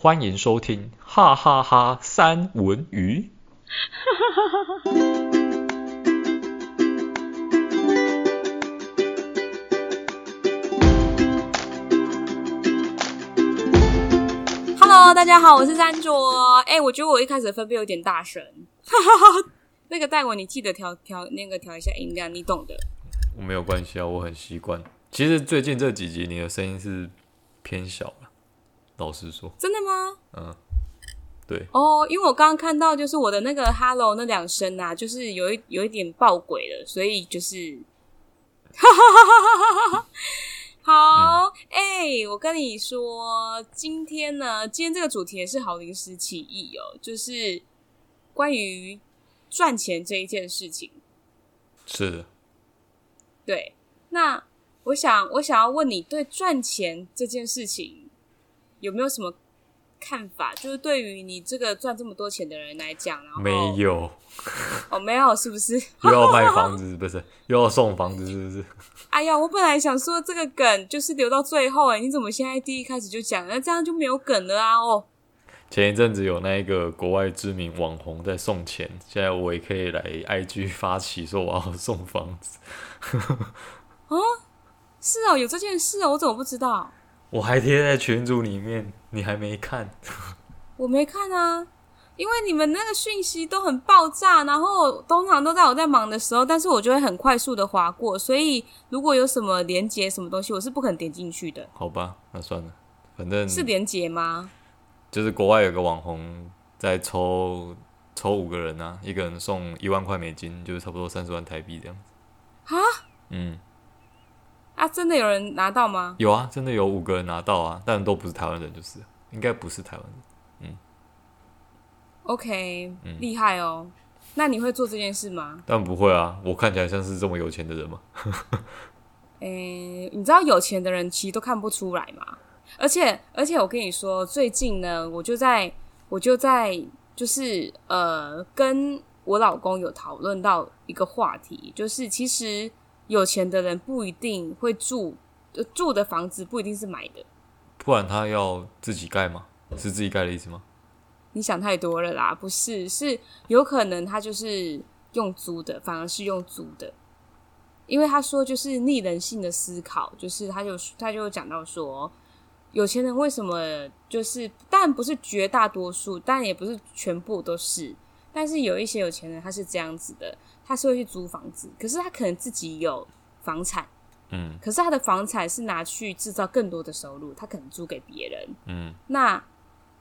欢迎收听哈哈哈三文鱼。Hello，大家好，我是三卓。哎，我觉得我一开始的分贝有点大声，哈哈哈。那个戴文，你记得调调那个调一下音量，你懂的。我没有关系啊，我很习惯。其实最近这几集你的声音是偏小了，老实说。真的吗？嗯，对。哦，因为我刚刚看到就是我的那个 “hello” 那两声啊，就是有一有一点爆鬼了，所以就是，哈哈哈哈哈哈。好，哎、嗯欸，我跟你说，今天呢，今天这个主题也是好临时起意哦，就是关于赚钱这一件事情。是的。对，那我想，我想要问你，对赚钱这件事情有没有什么看法？就是对于你这个赚这么多钱的人来讲，然后没有，哦，没有，是不是？又要卖房子，不是？又要送房子，是不是？哎呀，我本来想说这个梗就是留到最后，哎，你怎么现在第一开始就讲？那这样就没有梗了啊！哦。前一阵子有那一个国外知名网红在送钱，现在我也可以来 IG 发起说我要送房子。哦，是哦，有这件事哦，我怎么不知道？我还贴在群组里面，你还没看？我没看啊，因为你们那个讯息都很爆炸，然后通常都在我在忙的时候，但是我就会很快速的划过，所以如果有什么连接什么东西，我是不肯点进去的。好吧，那算了，反正是连接吗？就是国外有个网红在抽抽五个人啊，一个人送一万块美金，就是差不多三十万台币这样子。啊？嗯。啊，真的有人拿到吗？有啊，真的有五个人拿到啊，但都不是台湾人，就是应该不是台湾人。嗯。OK，嗯，厉害哦。那你会做这件事吗？但不会啊，我看起来像是这么有钱的人吗？诶、欸，你知道有钱的人其实都看不出来嘛？而且，而且，我跟你说，最近呢，我就在，我就在，就是呃，跟我老公有讨论到一个话题，就是其实有钱的人不一定会住，住的房子不一定是买的，不然他要自己盖吗？是自己盖的意思吗？你想太多了啦，不是，是有可能他就是用租的，反而是用租的，因为他说就是逆人性的思考，就是他就他就讲到说。有钱人为什么就是，但不是绝大多数，但也不是全部都是。但是有一些有钱人他是这样子的，他是会去租房子，可是他可能自己有房产，嗯，可是他的房产是拿去制造更多的收入，他可能租给别人，嗯，那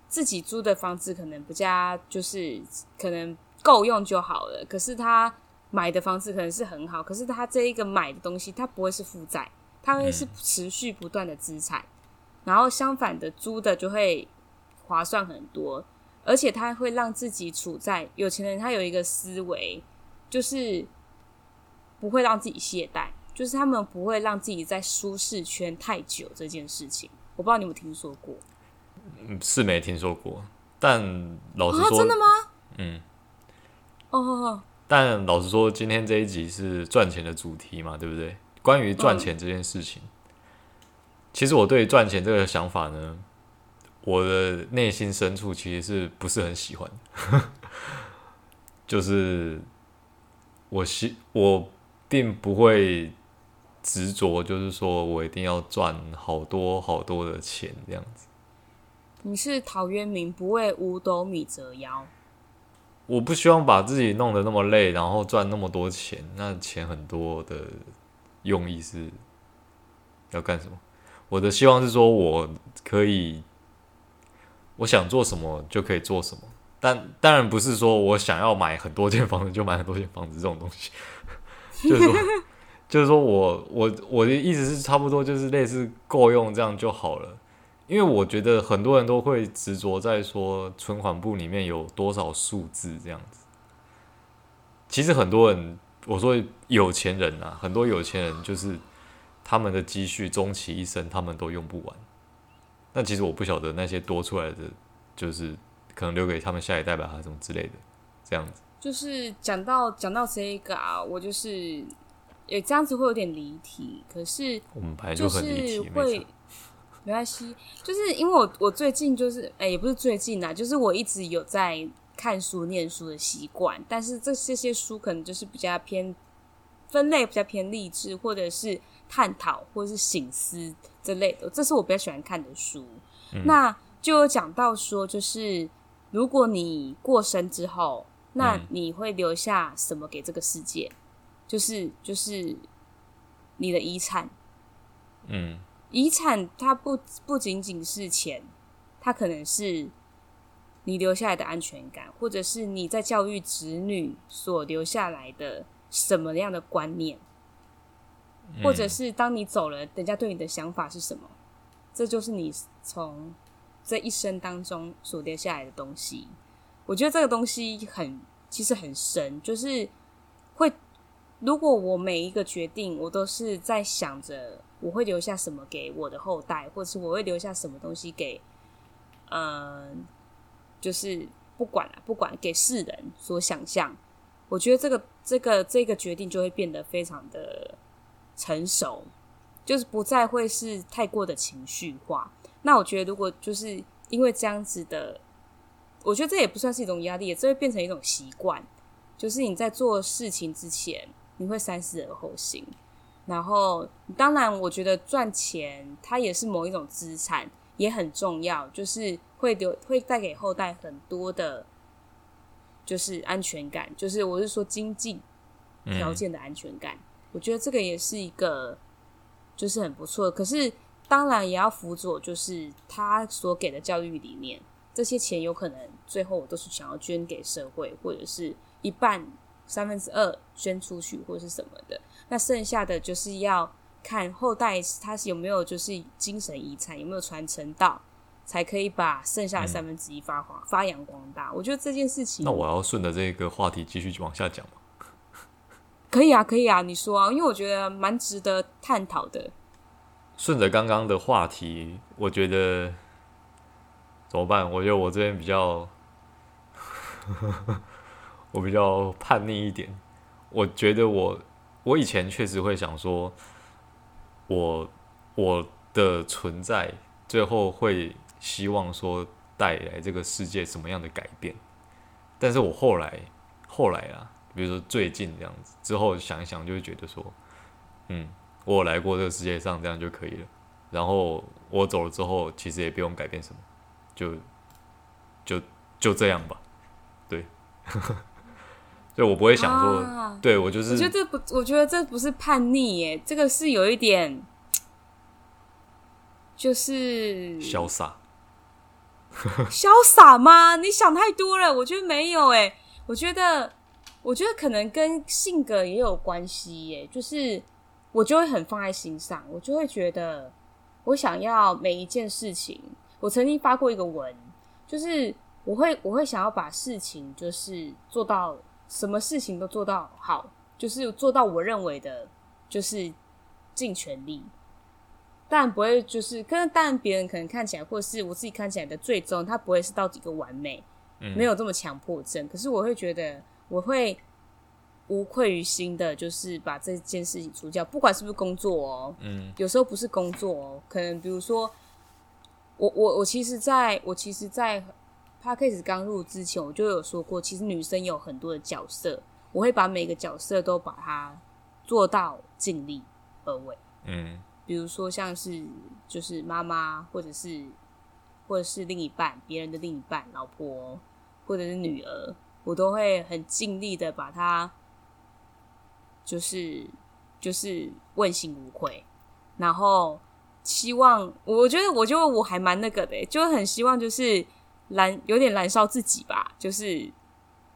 自己租的房子可能不加就是可能够用就好了，可是他买的房子可能是很好，可是他这一个买的东西，他不会是负债，他会是持续不断的资产。然后相反的，租的就会划算很多，而且他会让自己处在有钱人，他有一个思维，就是不会让自己懈怠，就是他们不会让自己在舒适圈太久这件事情。我不知道你有没有听说过？嗯，是没听说过，但老实说，啊，真的吗？嗯，哦哦哦，但老实说，今天这一集是赚钱的主题嘛，对不对？关于赚钱这件事情。嗯其实我对赚钱这个想法呢，我的内心深处其实是不是很喜欢，就是我希我并不会执着，就是说我一定要赚好多好多的钱这样子。你是陶渊明不为五斗米折腰，我不希望把自己弄得那么累，然后赚那么多钱。那钱很多的用意是要干什么？我的希望是说，我可以，我想做什么就可以做什么，但当然不是说我想要买很多间房子就买很多间房子这种东西，就是说，就是说我我我的意思是差不多就是类似够用这样就好了，因为我觉得很多人都会执着在说存款簿里面有多少数字这样子，其实很多人我说有钱人啊，很多有钱人就是。他们的积蓄终其一生，他们都用不完。那其实我不晓得那些多出来的，就是可能留给他们下一代吧，还是什么之类的，这样子。就是讲到讲到这一个啊，我就是也这样子会有点离题。可是我们本来就很离题，会没关系，就是因为我我最近就是哎、欸，也不是最近啦，就是我一直有在看书、念书的习惯，但是这这些书可能就是比较偏分类，比较偏励志，或者是探讨，或者是醒思之类的，这是我比较喜欢看的书。嗯、那就有讲到说，就是如果你过生之后，那你会留下什么给这个世界？嗯、就是就是你的遗产，嗯。遗产它不不仅仅是钱，它可能是你留下来的安全感，或者是你在教育子女所留下来的什么样的观念，或者是当你走了，人家对你的想法是什么？这就是你从这一生当中所留下来的东西。我觉得这个东西很，其实很深，就是会，如果我每一个决定，我都是在想着。我会留下什么给我的后代，或者是我会留下什么东西给，嗯、呃，就是不管了，不管给世人所想象。我觉得这个这个这个决定就会变得非常的成熟，就是不再会是太过的情绪化。那我觉得，如果就是因为这样子的，我觉得这也不算是一种压力，这会变成一种习惯，就是你在做事情之前，你会三思而后行。然后，当然，我觉得赚钱它也是某一种资产，也很重要，就是会留会带给后代很多的，就是安全感，就是我是说经济条件的安全感。嗯。我觉得这个也是一个，就是很不错。可是，当然也要辅佐，就是他所给的教育理念，这些钱有可能最后我都是想要捐给社会，或者是一半。三分之二捐出去或者是什么的，那剩下的就是要看后代他是有没有就是精神遗产有没有传承到，才可以把剩下的三分之一发光、嗯、发扬光大。我觉得这件事情，那我要顺着这个话题继续往下讲吗？可以啊，可以啊，你说啊，因为我觉得蛮值得探讨的。顺着刚刚的话题，我觉得怎么办？我觉得我这边比较。我比较叛逆一点，我觉得我我以前确实会想说，我我的存在最后会希望说带来这个世界什么样的改变，但是我后来后来啊，比如说最近这样子之后想一想，就会觉得说，嗯，我来过这个世界上这样就可以了，然后我走了之后，其实也不用改变什么，就就就这样吧，对。对，我不会想说，啊、对我就是。我觉得这不，我觉得这不是叛逆耶，这个是有一点，就是潇洒。潇洒吗？你想太多了。我觉得没有哎，我觉得，我觉得可能跟性格也有关系耶。就是我就会很放在心上，我就会觉得，我想要每一件事情。我曾经发过一个文，就是我会，我会想要把事情就是做到。什么事情都做到好，就是做到我认为的，就是尽全力。但不会就是，跟但别人可能看起来，或是我自己看起来的最终，它不会是到几个完美，嗯，没有这么强迫症。可是我会觉得，我会无愧于心的，就是把这件事情除掉，不管是不是工作哦，嗯，有时候不是工作哦，可能比如说，我我我其实在我其实在。他开始刚入之前，我就有说过，其实女生有很多的角色，我会把每个角色都把它做到尽力而为。嗯，比如说像是就是妈妈，或者是或者是另一半，别人的另一半，老婆，或者是女儿，我都会很尽力的把它，就是就是问心无愧，然后希望，我觉得我就我还蛮那个的，就很希望就是。燃有点燃烧自己吧，就是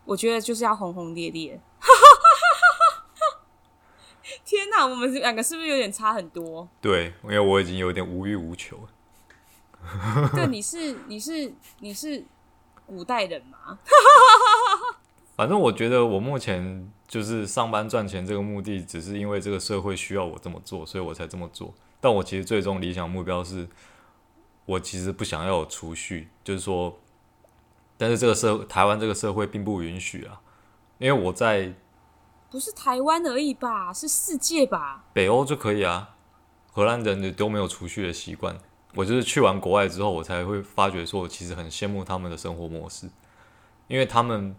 我觉得就是要轰轰烈烈。天哪，我们两个是不是有点差很多？对，因为我已经有点无欲无求了。对，你是你是你是古代人吗？反正我觉得我目前就是上班赚钱这个目的，只是因为这个社会需要我这么做，所以我才这么做。但我其实最终理想目标是。我其实不想要有储蓄，就是说，但是这个社台湾这个社会并不允许啊，因为我在不是台湾而已吧，是世界吧？北欧就可以啊，荷兰人都没有储蓄的习惯，我就是去完国外之后，我才会发觉说，我其实很羡慕他们的生活模式，因为他们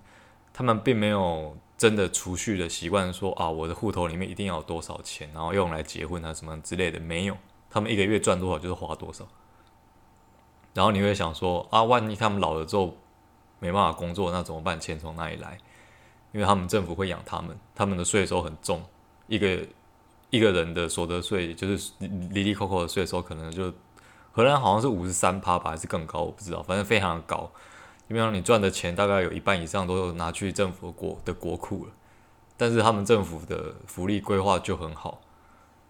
他们并没有真的储蓄的习惯，说啊，我的户头里面一定要有多少钱，然后用来结婚啊什么之类的，没有，他们一个月赚多少就是花多少。然后你会想说啊，万一他们老了之后没办法工作，那怎么办？钱从哪里来？因为他们政府会养他们，他们的税收很重，一个一个人的所得税就是哩哩抠抠的税收，可能就荷兰好像是五十三趴吧，还是更高，我不知道，反正非常的高。因为你赚的钱大概有一半以上都有拿去政府国的国库了，但是他们政府的福利规划就很好，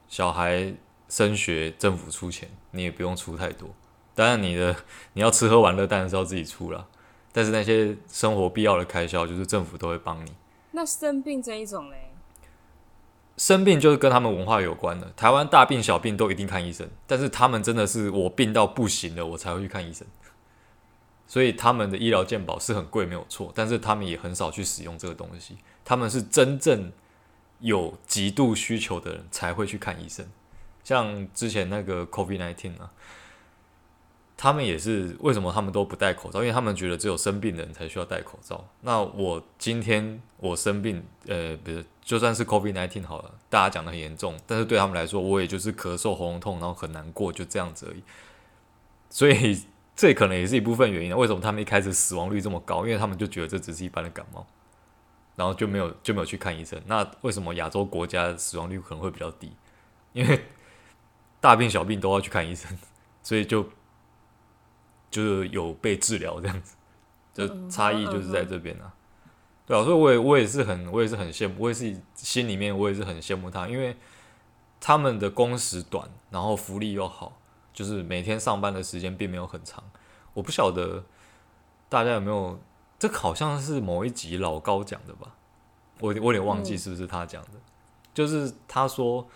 小孩升学政府出钱，你也不用出太多。当然，你的你要吃喝玩乐，当然是要自己出了。但是那些生活必要的开销，就是政府都会帮你。那生病这一种嘞？生病就是跟他们文化有关的。台湾大病小病都一定看医生，但是他们真的是我病到不行了，我才会去看医生。所以他们的医疗健保是很贵，没有错。但是他们也很少去使用这个东西。他们是真正有极度需求的人才会去看医生。像之前那个 COVID-19 啊。他们也是为什么他们都不戴口罩？因为他们觉得只有生病的人才需要戴口罩。那我今天我生病，呃，不是，就算是 COVID-19 好了，大家讲得很严重，但是对他们来说，我也就是咳嗽、喉咙痛，然后很难过，就这样子而已。所以这可能也是一部分原因啊。为什么他们一开始死亡率这么高？因为他们就觉得这只是一般的感冒，然后就没有就没有去看医生。那为什么亚洲国家死亡率可能会比较低？因为大病小病都要去看医生，所以就。就是有被治疗这样子，就差异就是在这边啊，对啊，所以我也我也是很我也是很羡慕，我也是心里面我也是很羡慕他，因为他们的工时短，然后福利又好，就是每天上班的时间并没有很长。我不晓得大家有没有，这好像是某一集老高讲的吧，我我有点忘记是不是他讲的，就是他说，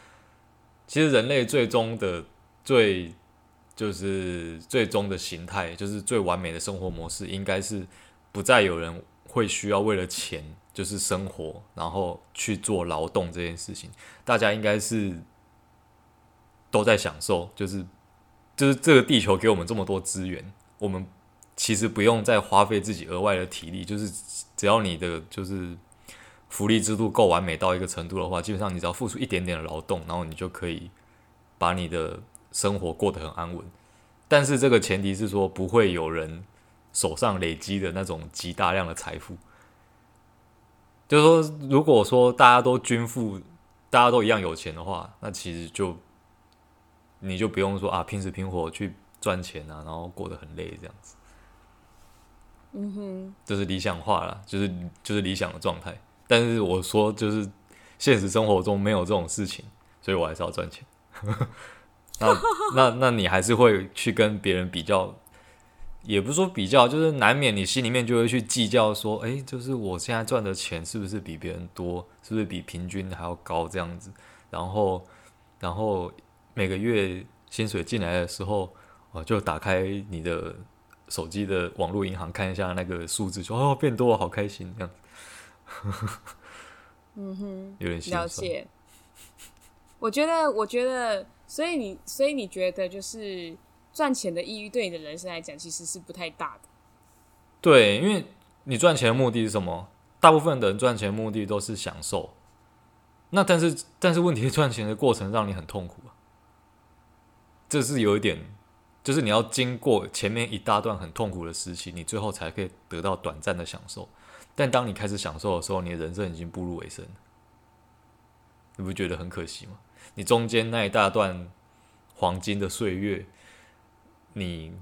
其实人类最终的最。就是最终的形态，就是最完美的生活模式，应该是不再有人会需要为了钱就是生活，然后去做劳动这件事情。大家应该是都在享受，就是就是这个地球给我们这么多资源，我们其实不用再花费自己额外的体力，就是只要你的就是福利制度够完美到一个程度的话，基本上你只要付出一点点的劳动，然后你就可以把你的。生活过得很安稳，但是这个前提是说不会有人手上累积的那种极大量的财富。就是说，如果说大家都均富，大家都一样有钱的话，那其实就你就不用说啊，拼死拼活去赚钱啊，然后过得很累这样子。嗯哼，这是理想化了，就是就是理想的状态。但是我说，就是现实生活中没有这种事情，所以我还是要赚钱。那那那你还是会去跟别人比较，也不是说比较，就是难免你心里面就会去计较说，诶，就是我现在赚的钱是不是比别人多，是不是比平均还要高这样子？然后然后每个月薪水进来的时候，哦，就打开你的手机的网络银行看一下那个数字，说哦变多了，好开心这样子。嗯哼，有点了解。我觉得，我觉得。所以你，所以你觉得就是赚钱的意义对你的人生来讲，其实是不太大的。对，因为你赚钱的目的是什么？大部分的人赚钱的目的都是享受。那但是，但是问题是赚钱的过程让你很痛苦啊。这是有一点，就是你要经过前面一大段很痛苦的时期，你最后才可以得到短暂的享受。但当你开始享受的时候，你的人生已经步入尾声。你不觉得很可惜吗？你中间那一大段黄金的岁月，你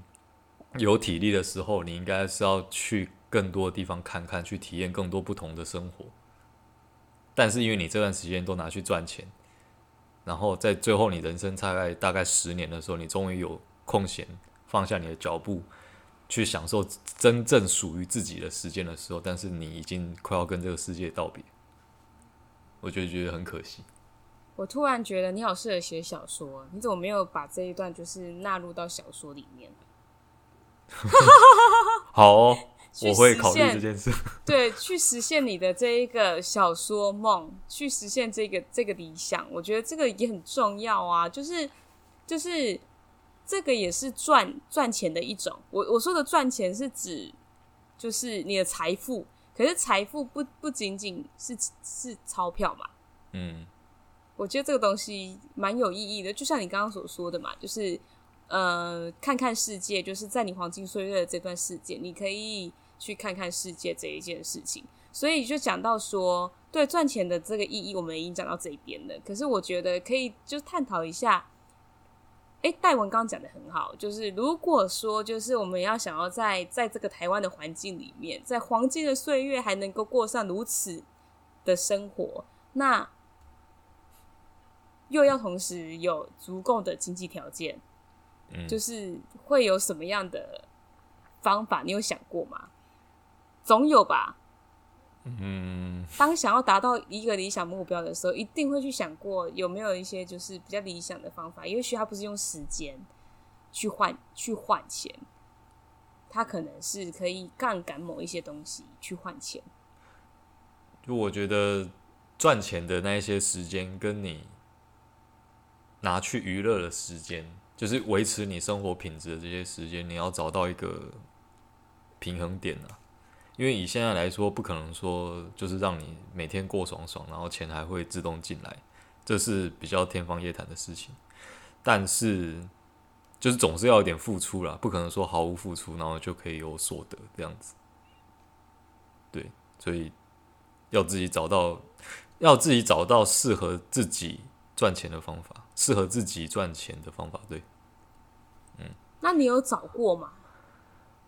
有体力的时候，你应该是要去更多的地方看看，去体验更多不同的生活。但是因为你这段时间都拿去赚钱，然后在最后你人生大概大概十年的时候，你终于有空闲放下你的脚步，去享受真正属于自己的时间的时候，但是你已经快要跟这个世界道别，我就觉得很可惜。我突然觉得你好适合写小说，你怎么没有把这一段就是纳入到小说里面？好哦，我会考虑这件事。对，去实现你的这一个小说梦，去实现这个这个理想，我觉得这个也很重要啊。就是就是这个也是赚赚钱的一种。我我说的赚钱是指就是你的财富，可是财富不不仅仅是是钞票嘛。嗯，我觉得这个东西蛮有意义的，就像你刚刚所说的嘛，就是呃，看看世界，就是在你黄金岁月的这段时间，你可以去看看世界这一件事情。所以就讲到说，对赚钱的这个意义，我们已经讲到这一边了。可是我觉得可以就探讨一下。哎，戴文刚刚讲的很好，就是如果说就是我们要想要在在这个台湾的环境里面，在黄金的岁月还能够过上如此的生活，那又要同时有足够的经济条件，嗯，就是会有什么样的方法？你有想过吗？总有吧。嗯，当想要达到一个理想目标的时候，一定会去想过有没有一些就是比较理想的方法。也许他不是用时间去换去换钱，他可能是可以杠杆某一些东西去换钱。就我觉得赚钱的那一些时间，跟你拿去娱乐的时间，就是维持你生活品质的这些时间，你要找到一个平衡点啊。因为以现在来说，不可能说就是让你每天过爽爽，然后钱还会自动进来，这是比较天方夜谭的事情。但是，就是总是要有点付出啦，不可能说毫无付出，然后就可以有所得这样子。对，所以要自己找到，要自己找到适合自己赚钱的方法，适合自己赚钱的方法。对，嗯，那你有找过吗？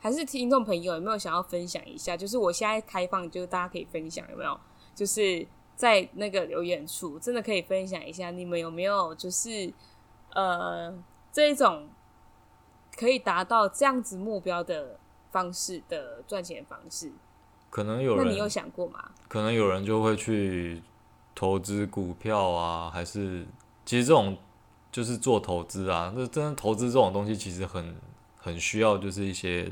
还是听众朋友有没有想要分享一下？就是我现在开放，就是大家可以分享有没有？就是在那个留言处，真的可以分享一下，你们有没有就是呃这一种可以达到这样子目标的方式的赚钱方式？可能有人，那你有想过吗？可能有人就会去投资股票啊，还是其实这种就是做投资啊，那真的投资这种东西其实很很需要，就是一些。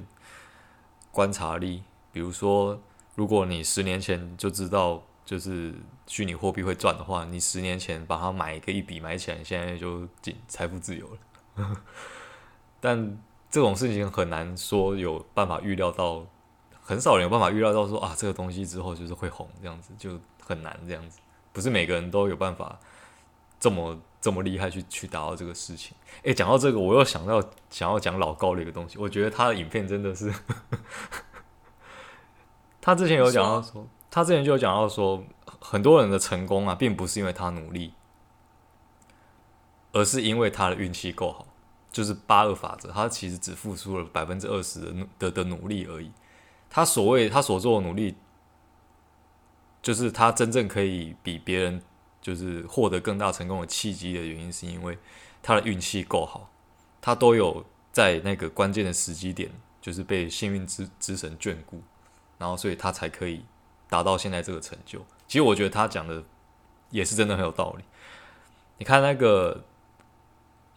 观察力，比如说，如果你十年前就知道就是虚拟货币会赚的话，你十年前把它买一个一笔买起来，现在就进财富自由了。但这种事情很难说有办法预料到，很少人有办法预料到说啊，这个东西之后就是会红，这样子就很难这样子，不是每个人都有办法这么这么厉害去去达到这个事情。诶，讲到这个，我又想到想要讲老高的一个东西。我觉得他的影片真的是，他之前有讲到说，他之前就有讲到说，很多人的成功啊，并不是因为他努力，而是因为他的运气够好。就是八二法则，他其实只付出了百分之二十的的的努力而已。他所谓他所做的努力，就是他真正可以比别人就是获得更大成功的契机的原因，是因为。他的运气够好，他都有在那个关键的时机点，就是被幸运之之神眷顾，然后所以他才可以达到现在这个成就。其实我觉得他讲的也是真的很有道理。你看那个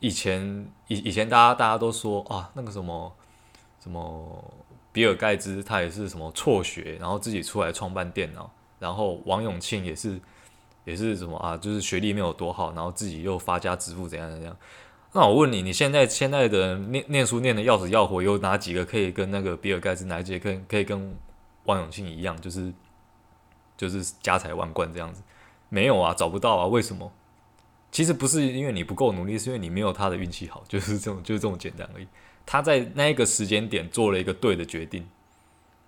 以前以以前大家大家都说啊，那个什么什么比尔盖茨他也是什么辍学，然后自己出来创办电脑，然后王永庆也是。也是什么啊？就是学历没有多好，然后自己又发家致富，怎样怎样？那我问你，你现在现在的念念书念的要死要活，有哪几个可以跟那个比尔盖茨，哪几个可可以跟王永庆一样，就是就是家财万贯这样子？没有啊，找不到啊。为什么？其实不是因为你不够努力，是因为你没有他的运气好，就是这种就是这么简单而已。他在那一个时间点做了一个对的决定。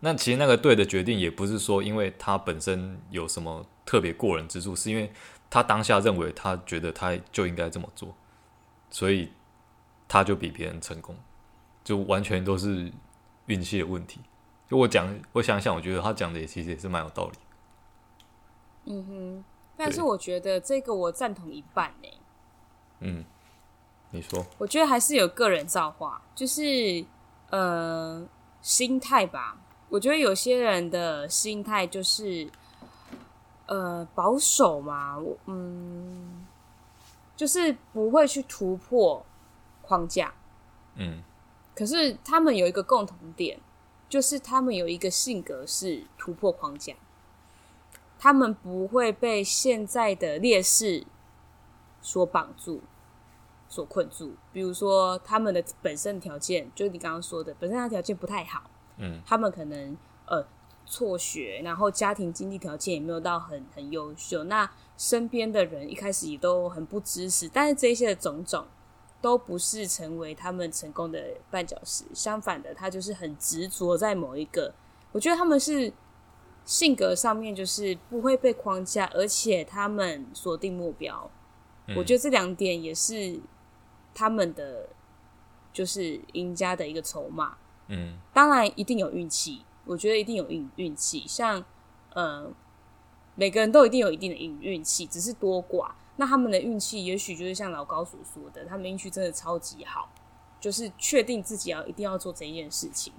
那其实那个对的决定也不是说，因为他本身有什么特别过人之处，是因为他当下认为他觉得他就应该这么做，所以他就比别人成功，就完全都是运气的问题。就我讲，我想想，我觉得他讲的也其实也是蛮有道理。嗯哼，但是我觉得这个我赞同一半呢。嗯，你说？我觉得还是有个人造化，就是呃心态吧。我觉得有些人的心态就是，呃，保守嘛，我嗯，就是不会去突破框架，嗯，可是他们有一个共同点，就是他们有一个性格是突破框架，他们不会被现在的劣势所绑住，所困住。比如说他们的本身条件，就是你刚刚说的，本身他条件不太好，嗯，他们可能呃辍学，然后家庭经济条件也没有到很很优秀，那身边的人一开始也都很不支持，但是这些的种种都不是成为他们成功的绊脚石，相反的，他就是很执着在某一个，我觉得他们是。性格上面就是不会被框架，而且他们锁定目标。嗯、我觉得这两点也是他们的就是赢家的一个筹码。嗯，当然一定有运气，我觉得一定有运运气。像呃，每个人都一定有一定的运运气，只是多寡。那他们的运气也许就是像老高所说的，他们运气真的超级好，就是确定自己要一定要做这一件事情。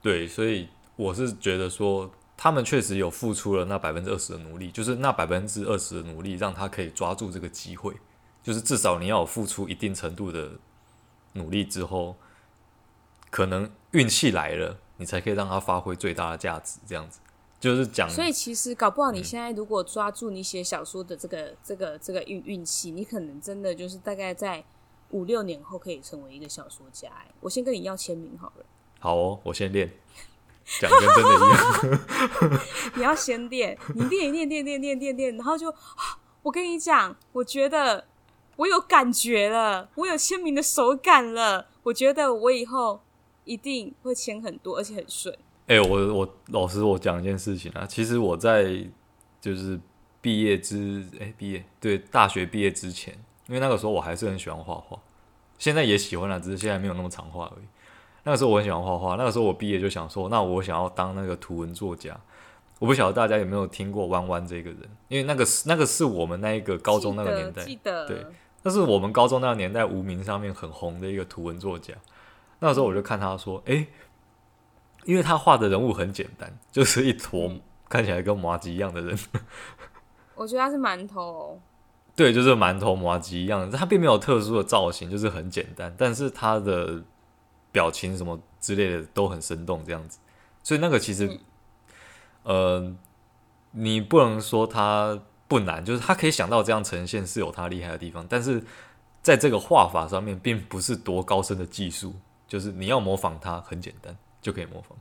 对，所以。我是觉得说，他们确实有付出了那百分之二十的努力，就是那百分之二十的努力，让他可以抓住这个机会。就是至少你要有付出一定程度的努力之后，可能运气来了，你才可以让它发挥最大的价值。这样子就是讲。所以其实搞不好你现在如果抓住你写小说的这个、嗯、这个这个运运气，你可能真的就是大概在五六年后可以成为一个小说家。哎，我先跟你要签名好了。好哦，我先练。讲跟真的一样，你要先练，你练一练，练练练练练，然后就，我跟你讲，我觉得我有感觉了，我有签名的手感了，我觉得我以后一定会签很多，而且很顺。哎、欸，我我老师我讲一件事情啊，其实我在就是毕业之哎毕、欸、业对大学毕业之前，因为那个时候我还是很喜欢画画，现在也喜欢了，只是现在没有那么常画而已。那个时候我很喜欢画画，那个时候我毕业就想说，那我想要当那个图文作家。我不晓得大家有没有听过弯弯这个人，因为那个是那个是我们那一个高中那个年代，记得，对，那是我们高中那个年代无名上面很红的一个图文作家。那时候我就看他说，诶，因为他画的人物很简单，就是一坨看起来跟麻吉一样的人。我觉得他是馒头，对，就是馒头麻吉一样，他并没有特殊的造型，就是很简单，但是他的。表情什么之类的都很生动，这样子，所以那个其实，嗯、呃，你不能说他不难，就是他可以想到这样呈现是有他厉害的地方，但是在这个画法上面，并不是多高深的技术，就是你要模仿它很简单就可以模仿。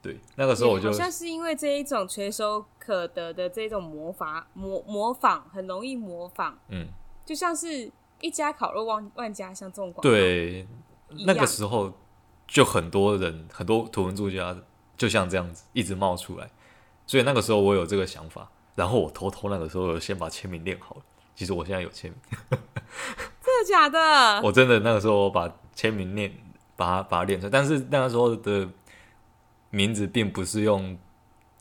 对，那个时候我就好像是因为这一种垂手可得的这种魔法模模仿，很容易模仿，嗯，就像是一家烤肉万万家香这种广告，对。那个时候就很多人，很多图文作家就像这样子一直冒出来，所以那个时候我有这个想法，然后我偷偷那个时候有先把签名练好了。其实我现在有签名，真的假的？我真的那个时候我把签名练，把它把它练出来，但是那个时候的名字并不是用，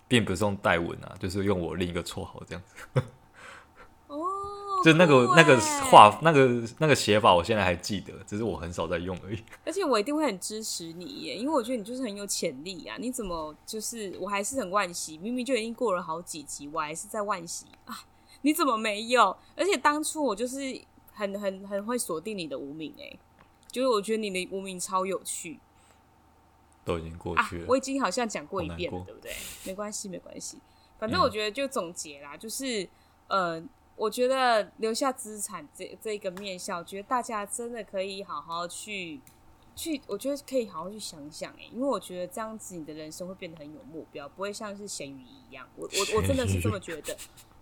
并不是用代文啊，就是用我另一个绰号这样子。哦就那个那个画那个那个写法，我现在还记得，只是我很少在用而已。而且我一定会很支持你耶，因为我觉得你就是很有潜力啊！你怎么就是我还是很惋惜，明明就已经过了好几集，我还是在惋惜啊！你怎么没有？而且当初我就是很很很会锁定你的无名哎，就是我觉得你的无名超有趣。都已经过去了，啊、我已经好像讲过一遍了，对不对？没关系没关系，反正我觉得就总结啦，嗯、就是呃。我觉得留下资产这这一个面向，我觉得大家真的可以好好去去，我觉得可以好好去想想哎，因为我觉得这样子你的人生会变得很有目标，不会像是咸鱼一样。我我我真的是这么觉得。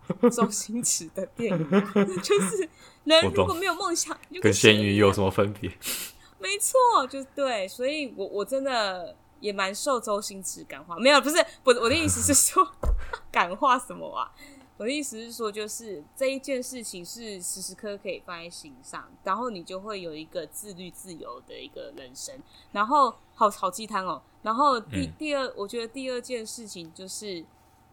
周星驰的电影、啊、就是人如果没有梦想，跟跟咸鱼有什么分别？没错，就是对，所以我我真的也蛮受周星驰感化。没有，不是我我的意思是说感化什么啊？我的意思是说，就是这一件事情是时时刻刻可以放在心上，然后你就会有一个自律自由的一个人生。然后好好鸡汤哦。然后第第二，我觉得第二件事情就是，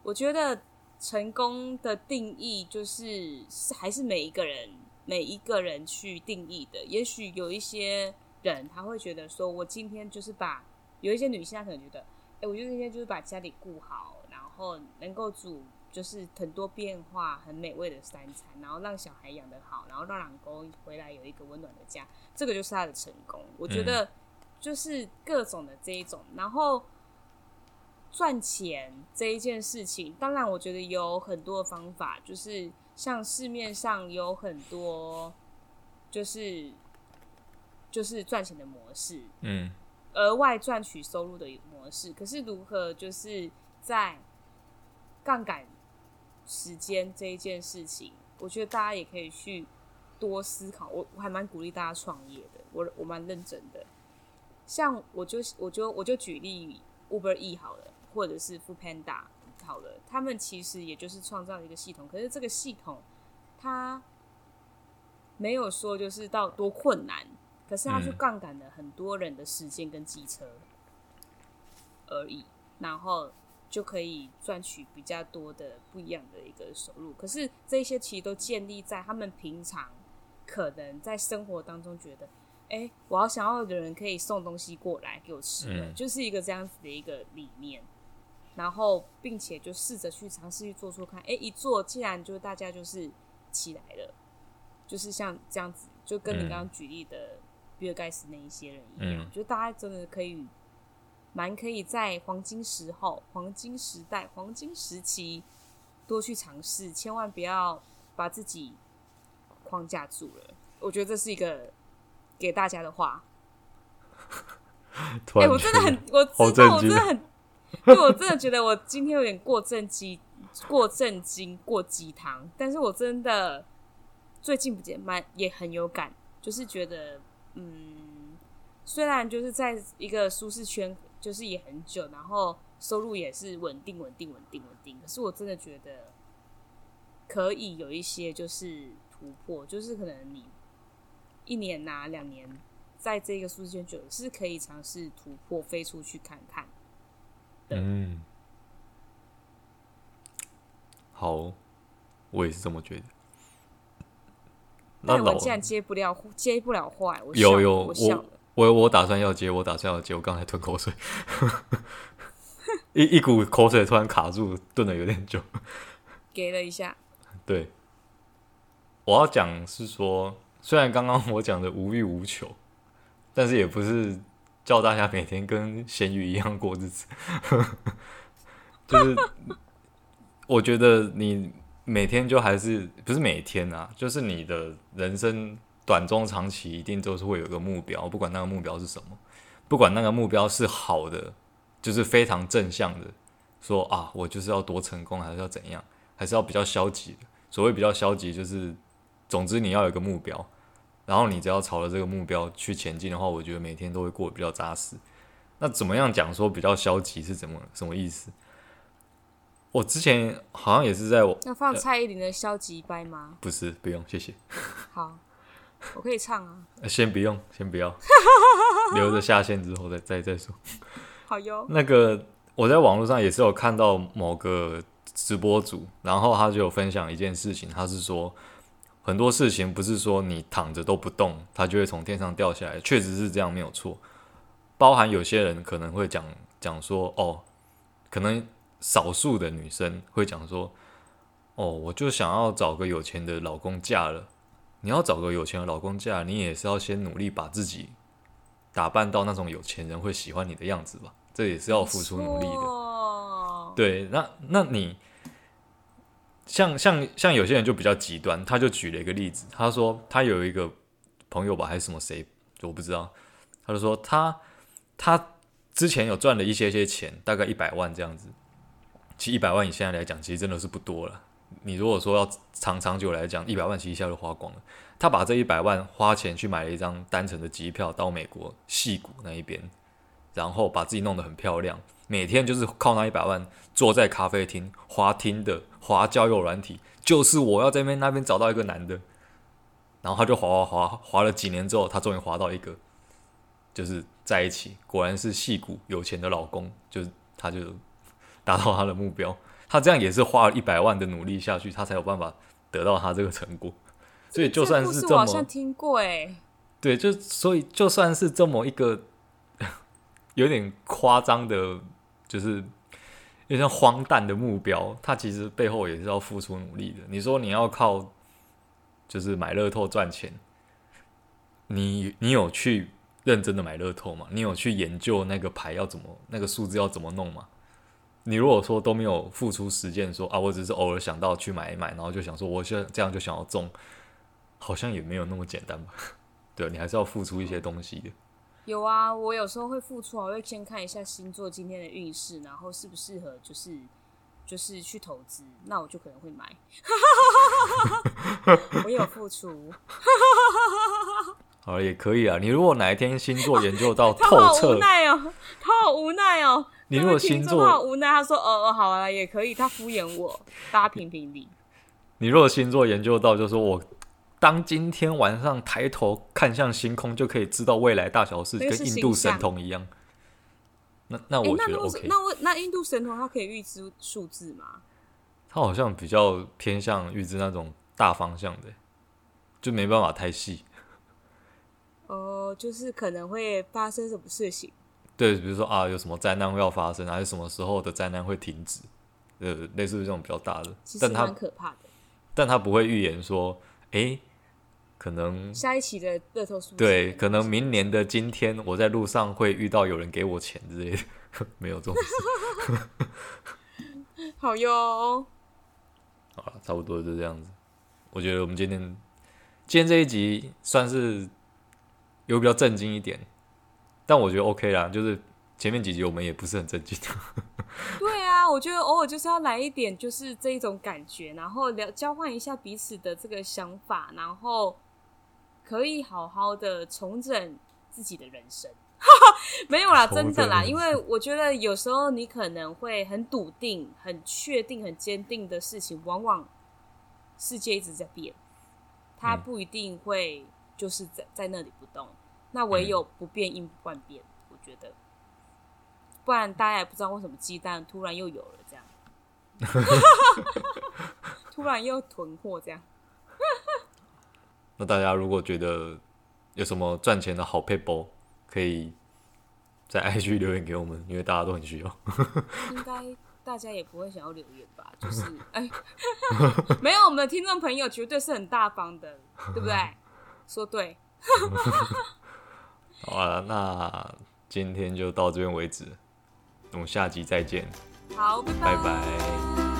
我觉得成功的定义就是是还是每一个人每一个人去定义的。也许有一些人他会觉得说，我今天就是把有一些女性她可能觉得，哎，我就今天就是把家里顾好，然后能够煮。就是很多变化、很美味的三餐，然后让小孩养得好，然后让老公回来有一个温暖的家，这个就是他的成功。我觉得就是各种的这一种，然后赚钱这一件事情，当然我觉得有很多的方法，就是像市面上有很多就是就是赚钱的模式，嗯，额外赚取收入的模式。可是如何就是在杠杆时间这一件事情，我觉得大家也可以去多思考。我我还蛮鼓励大家创业的，我我蛮认真的。像我就我就我就举例 Uber E 好了，或者是 Foodpanda 好了，他们其实也就是创造一个系统，可是这个系统它。没有说就是到多困难，可是它去杠杆了很多人的时间跟机车而已，然后就可以赚取比较多的不一样的一个收入。可是这些其实都建立在他们平常可能在生活当中觉得，哎，我要想要的人可以送东西过来给我吃了，就是一个这样子的一个理念。然后并且就试着去尝试去做做看，哎，一做竟然就大家就是起来了。就是像这样子，就跟你刚刚举例的比尔盖茨那一些人一样，嗯、就大家真的可以蛮可以在黄金时候、黄金时代、黄金时期多去尝试，千万不要把自己框架住了。我觉得这是一个给大家的话。哎、欸，我真的很，我知道，我真的很，因为我真的觉得我今天有点过正经、过正经、过鸡汤，但是我真的。最近不见蛮也很有感，就是觉得，嗯，虽然就是在一个舒适圈，就是也很久，然后收入也是稳定、稳定、稳定、稳定，可是我真的觉得可以有一些就是突破，就是可能你一年呐、两年，在这个舒适圈久，是可以尝试突破，飞出去看看。嗯，好，我也是这么觉得。那我竟然接不了，接不了话。我有有，我我我，我打算要接，我打算要接。我刚才吞口水，一一股口水突然卡住，顿了有点久。给了一下。对，我要讲是说，虽然刚刚我讲的无欲无求，但是也不是叫大家每天跟咸鱼一样过日子。就是我觉得你。每天就还是不是每天啊？就是你的人生短中长期一定都是会有个目标，不管那个目标是什么，不管那个目标是好的，就是非常正向的，说啊，我就是要多成功，还是要怎样，还是要比较消极的。所谓比较消极，就是总之你要有个目标，然后你只要朝着这个目标去前进的话，我觉得每天都会过得比较扎实。那怎么样讲说比较消极是怎么什么意思？我之前好像也是在我要放蔡依林的消极掰吗？不是，不用，谢谢。好，我可以唱啊。先不用，先不要，留着下线之后再再再说。好哟。那个我在网络上也是有看到某个直播主，然后他就有分享一件事情，他是说很多事情不是说你躺着都不动，它就会从天上掉下来，确实是这样没有错。包含有些人可能会讲讲说，哦，可能。少数的女生会讲说：“哦，我就想要找个有钱的老公嫁了。你要找个有钱的老公嫁，你也是要先努力把自己打扮到那种有钱人会喜欢你的样子吧？这也是要付出努力的。对，那那你像像像有些人就比较极端，他就举了一个例子，他说他有一个朋友吧，还是什么谁，我不知道。他就说他他之前有赚了一些些钱，大概一百万这样子。”其实一百万以现在来讲，其实真的是不多了。你如果说要长长久来讲，一百万其实一下就花光了。他把这一百万花钱去买了一张单程的机票到美国戏谷那一边，然后把自己弄得很漂亮，每天就是靠那一百万坐在咖啡厅滑听的滑交友软体，就是我要在那边那边找到一个男的，然后他就滑滑滑滑了几年之后，他终于滑到一个，就是在一起，果然是戏骨有钱的老公，就是他就。达到他的目标，他这样也是花了一百万的努力下去，他才有办法得到他这个成果。所以就算是这么，好像听过哎，对，就所以就算是这么一个 有点夸张的，就是有点像荒诞的目标，它其实背后也是要付出努力的。你说你要靠就是买乐透赚钱，你你有去认真的买乐透吗？你有去研究那个牌要怎么，那个数字要怎么弄吗？你如果说都没有付出实践，说啊，我只是偶尔想到去买一买，然后就想说，我现在这样就想要中，好像也没有那么简单吧？对，你还是要付出一些东西的。有啊，我有时候会付出，我会先看一下星座今天的运势，然后适不适合，就是就是去投资，那我就可能会买。我有付出。好，也可以啊。你如果哪一天星座研究到 透彻，他好无奈哦，他好无奈哦。你如果星座好无奈，他说：“哦哦，好啊，也可以。”他敷衍我，大家评评理。你如果星座研究到，就是说我当今天晚上抬头看向星空，就可以知道未来大小事，跟印度神童一样。那那我觉得 OK。那我那印度神童他可以预知数字吗？他好像比较偏向预知那种大方向的，就没办法太细。哦，就是可能会发生什么事情。对，比如说啊，有什么灾难会要发生，还是什么时候的灾难会停止？呃，类似于这种比较大的，其实蛮可怕的。但他不会预言说，哎，可能下一期的乐透数对，可能明年的今天，我在路上会遇到有人给我钱之类的，没有这种事。好哟，好了，差不多就这样子。我觉得我们今天今天这一集算是有比较震惊一点。但我觉得 OK 啦，就是前面几集我们也不是很正经。对啊，我觉得偶尔就是要来一点，就是这一种感觉，然后聊交换一下彼此的这个想法，然后可以好好的重整自己的人生。没有啦，真的啦，因为我觉得有时候你可能会很笃定、很确定、很坚定的事情，往往世界一直在变，它不一定会就是在在那里不动。那唯有不变应万变，嗯，我觉得，不然大家也不知道为什么鸡蛋突然又有了这样，突然又囤货这样。那大家如果觉得有什么赚钱的好撇步，可以在 IG 留言给我们，因为大家都很需要。应该大家也不会想要留言吧？就是哎，没有，我们的听众朋友绝对是很大方的，对不对？说对。好啊，那今天就到这边为止，我们下集再见。好，拜拜。拜拜。